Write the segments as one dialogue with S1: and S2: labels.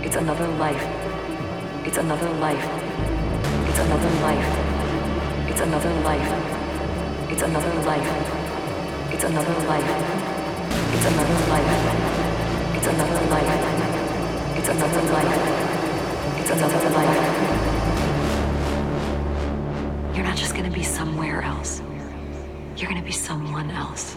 S1: It's another life. It's another life. It's another life. It's another life. It's another life. It's another life. It's another life. It's another life. It's another life. It's another life. You're not just gonna be somewhere else. You're gonna be someone else.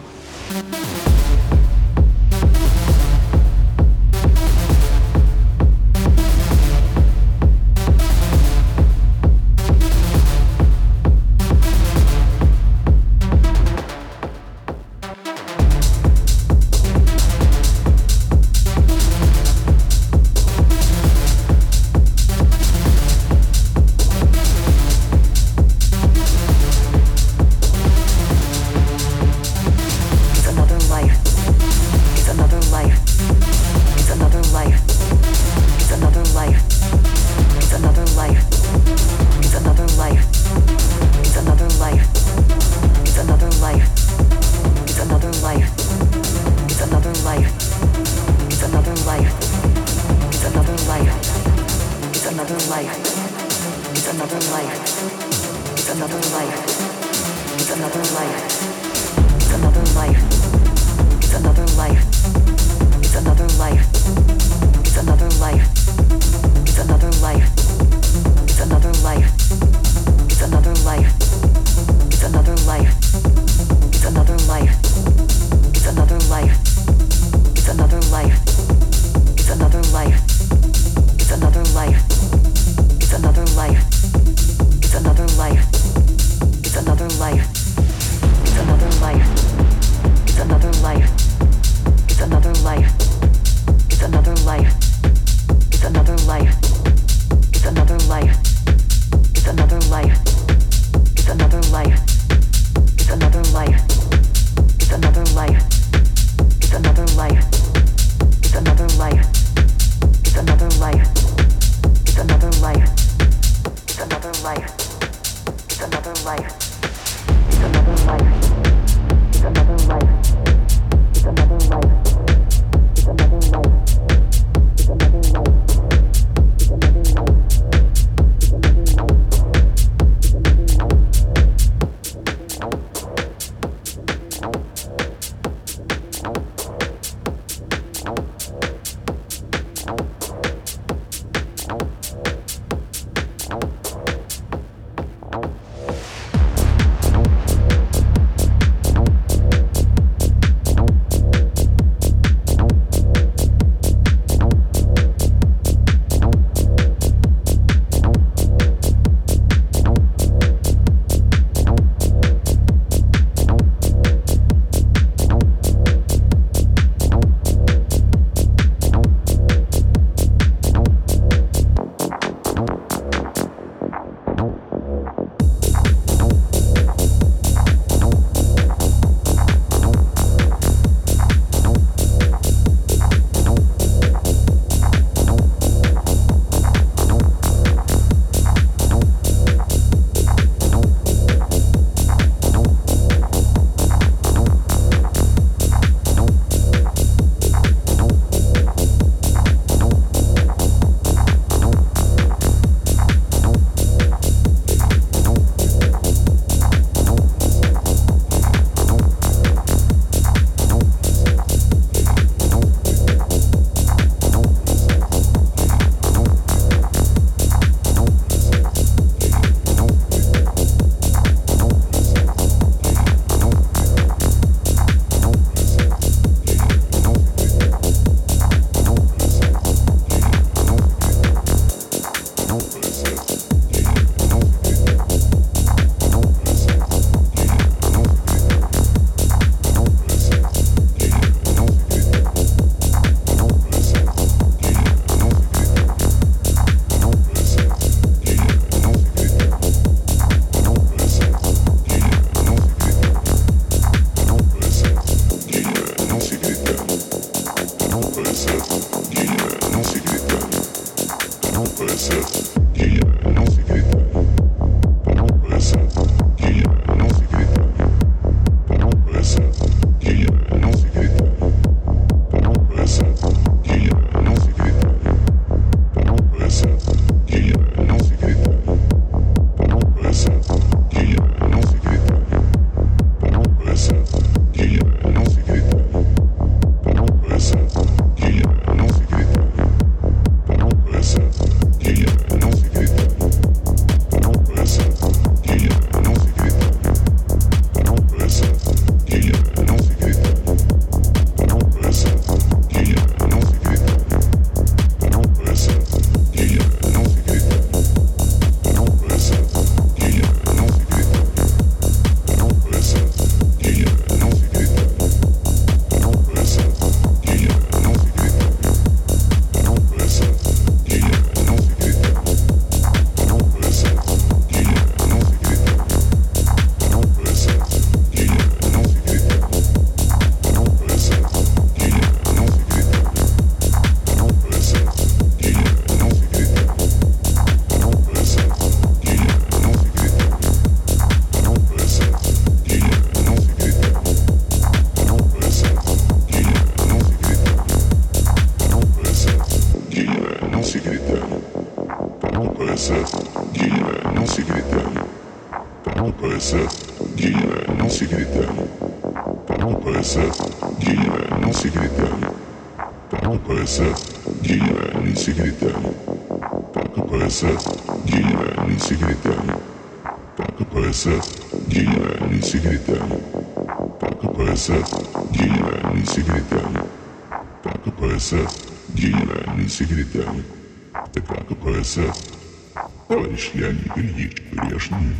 S2: Товарищ Леонид Ильич Грешный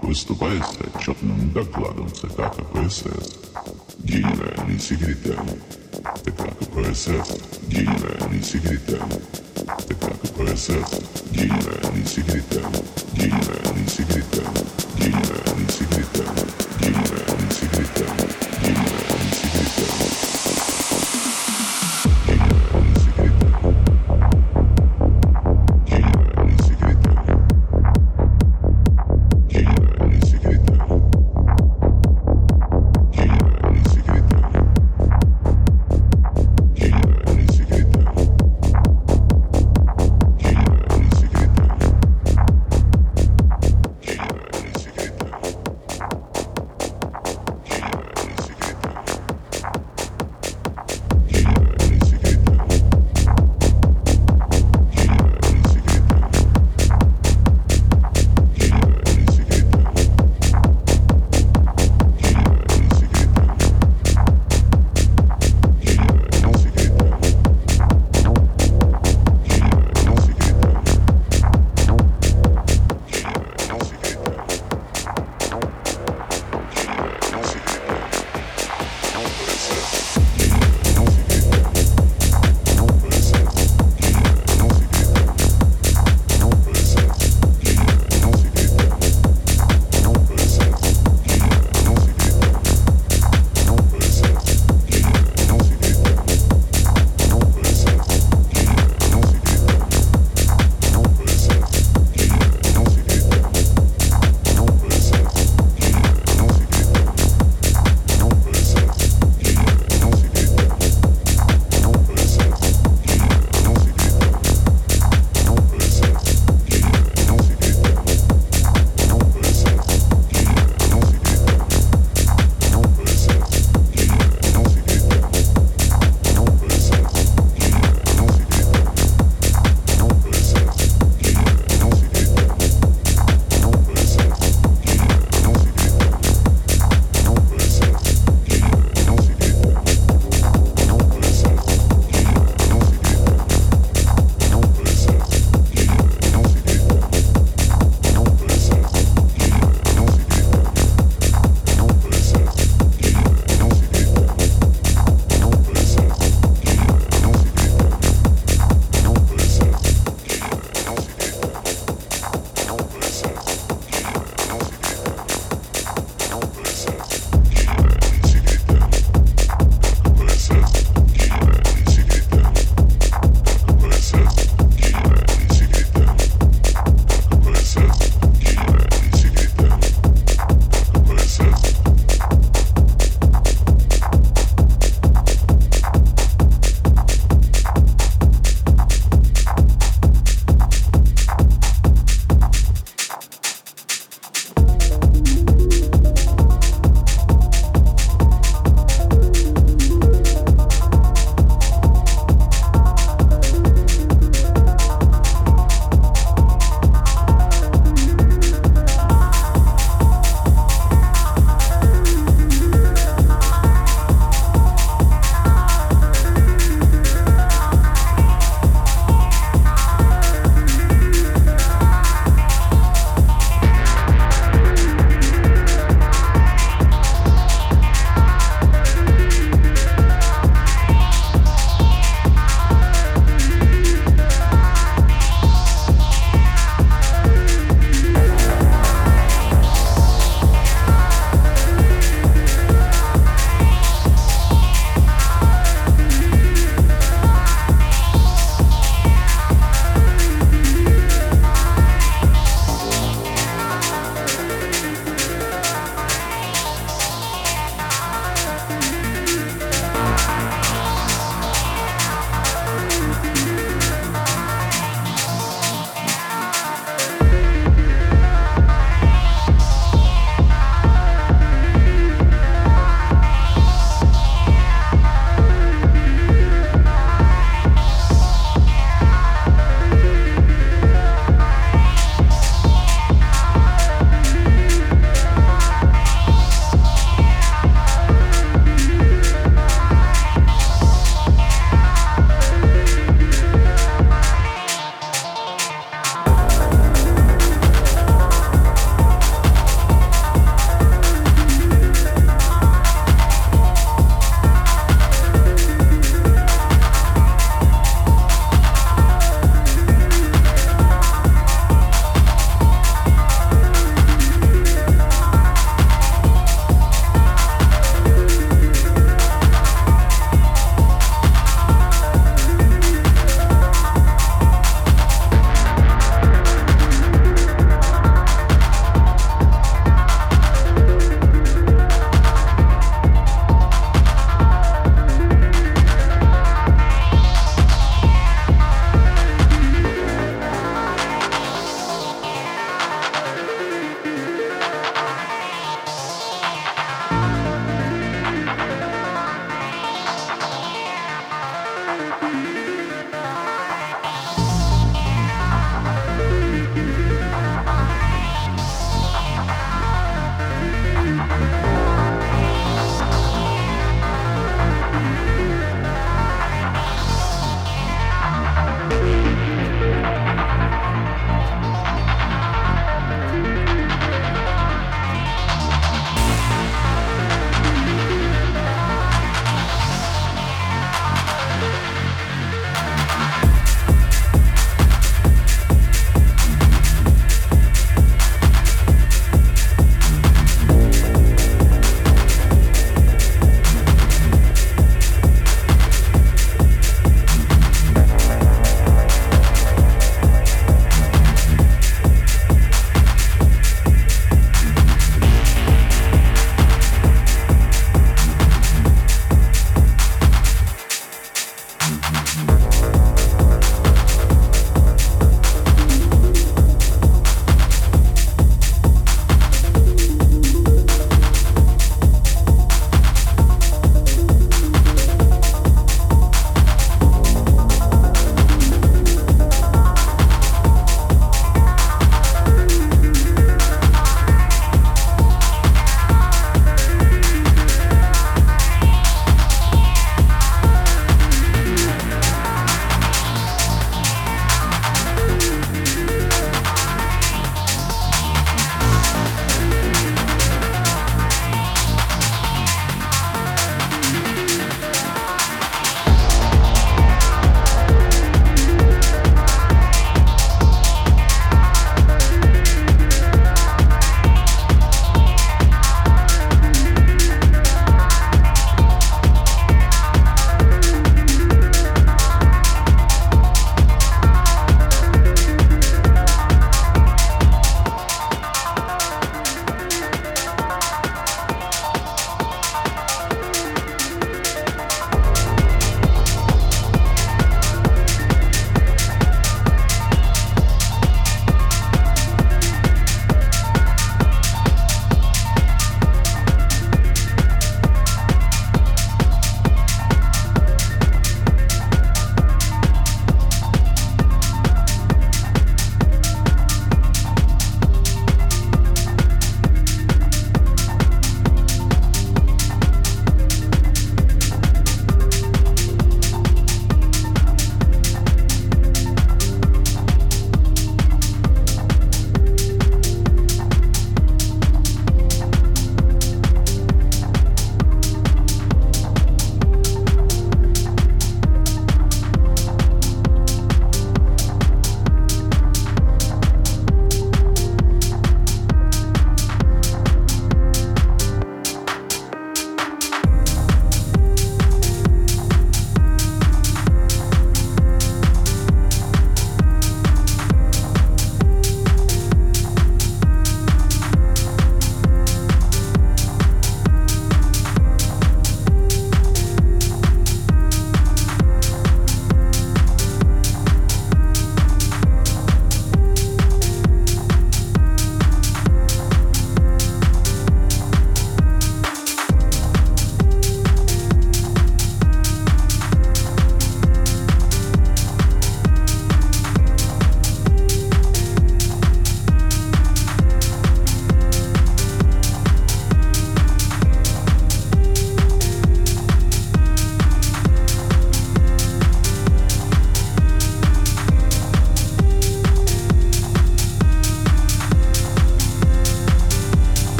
S2: выступает с отчетным докладом ЦК КПСС. Генеральный секретарь ЦК КПСС. Генеральный секретарь ЦК КПСС. Генеральный секретарь. Генеральный секретарь. Генеральный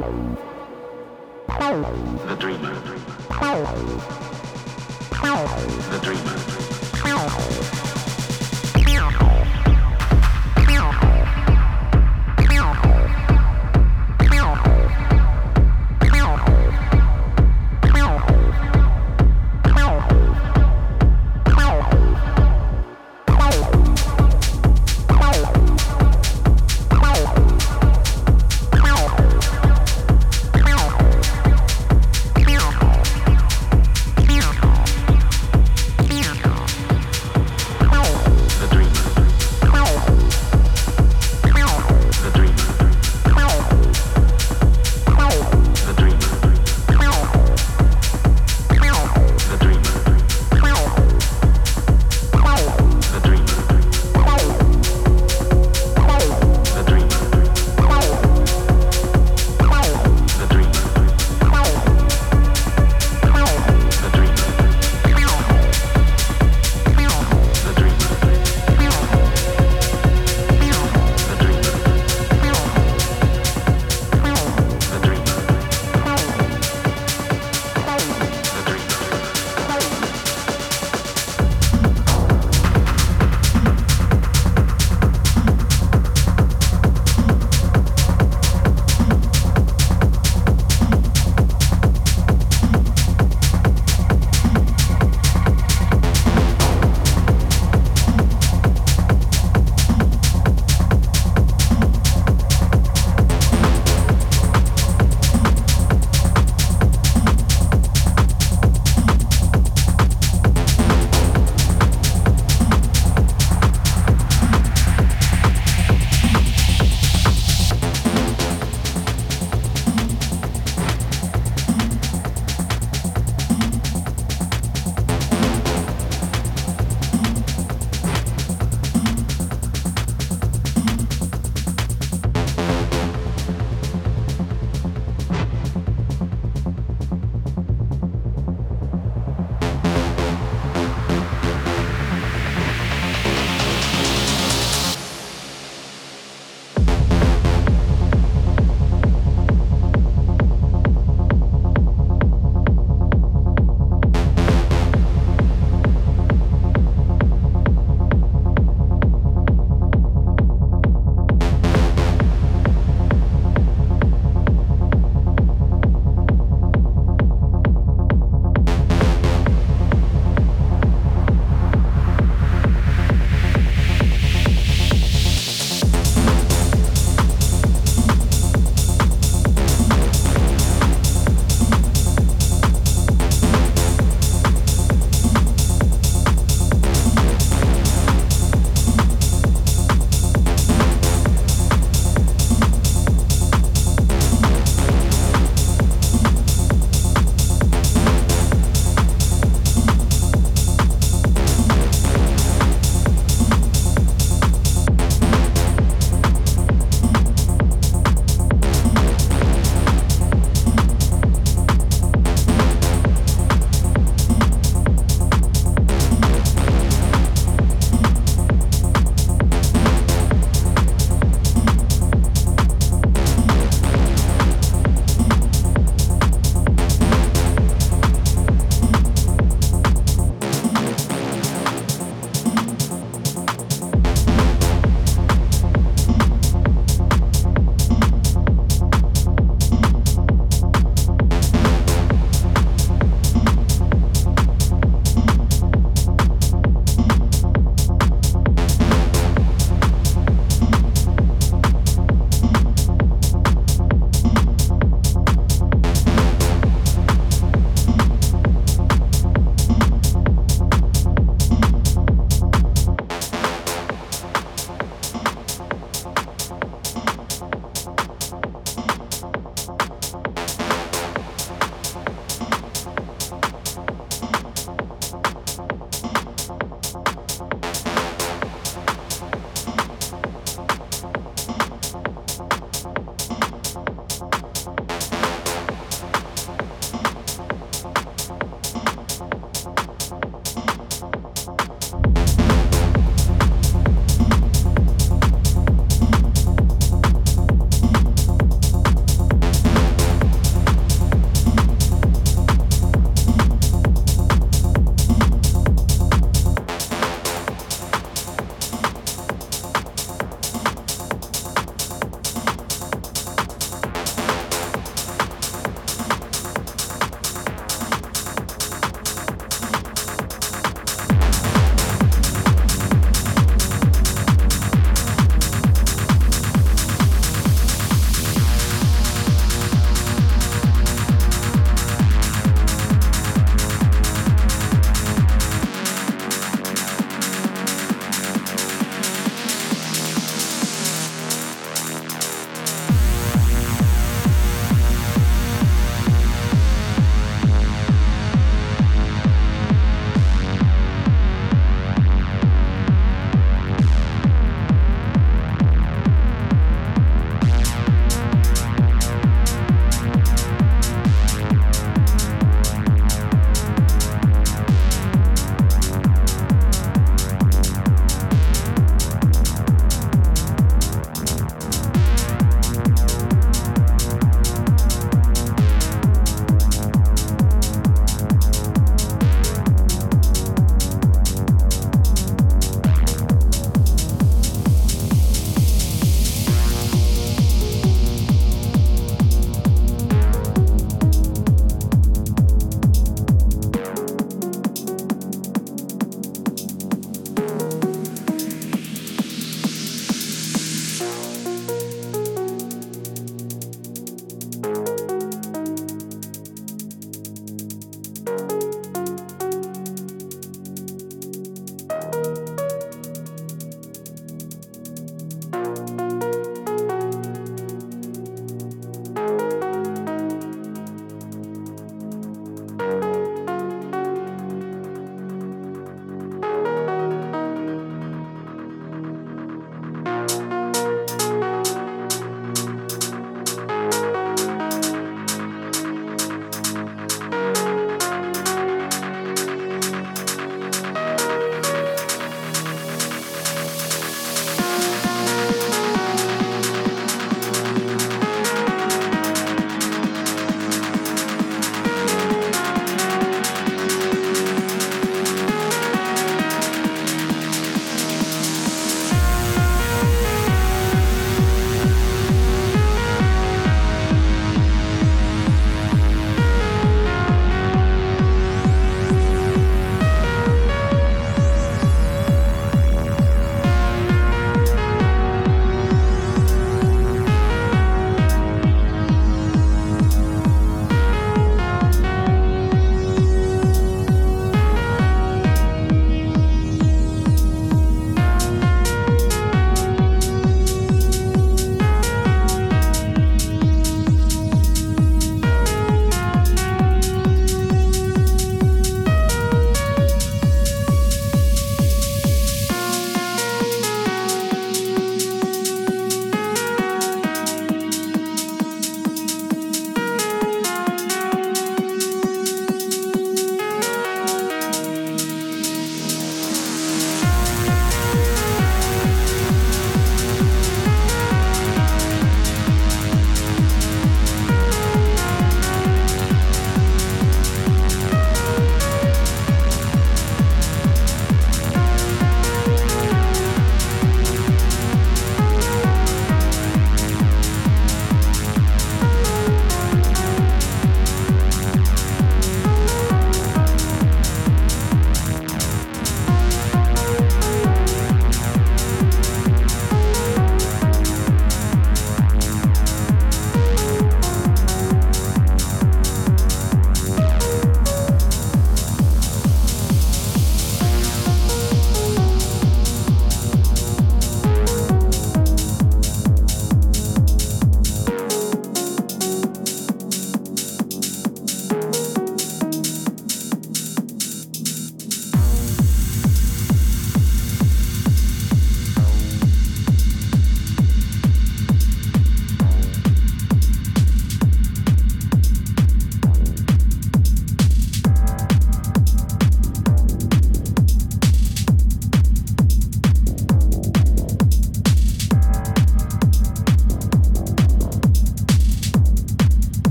S3: Boom.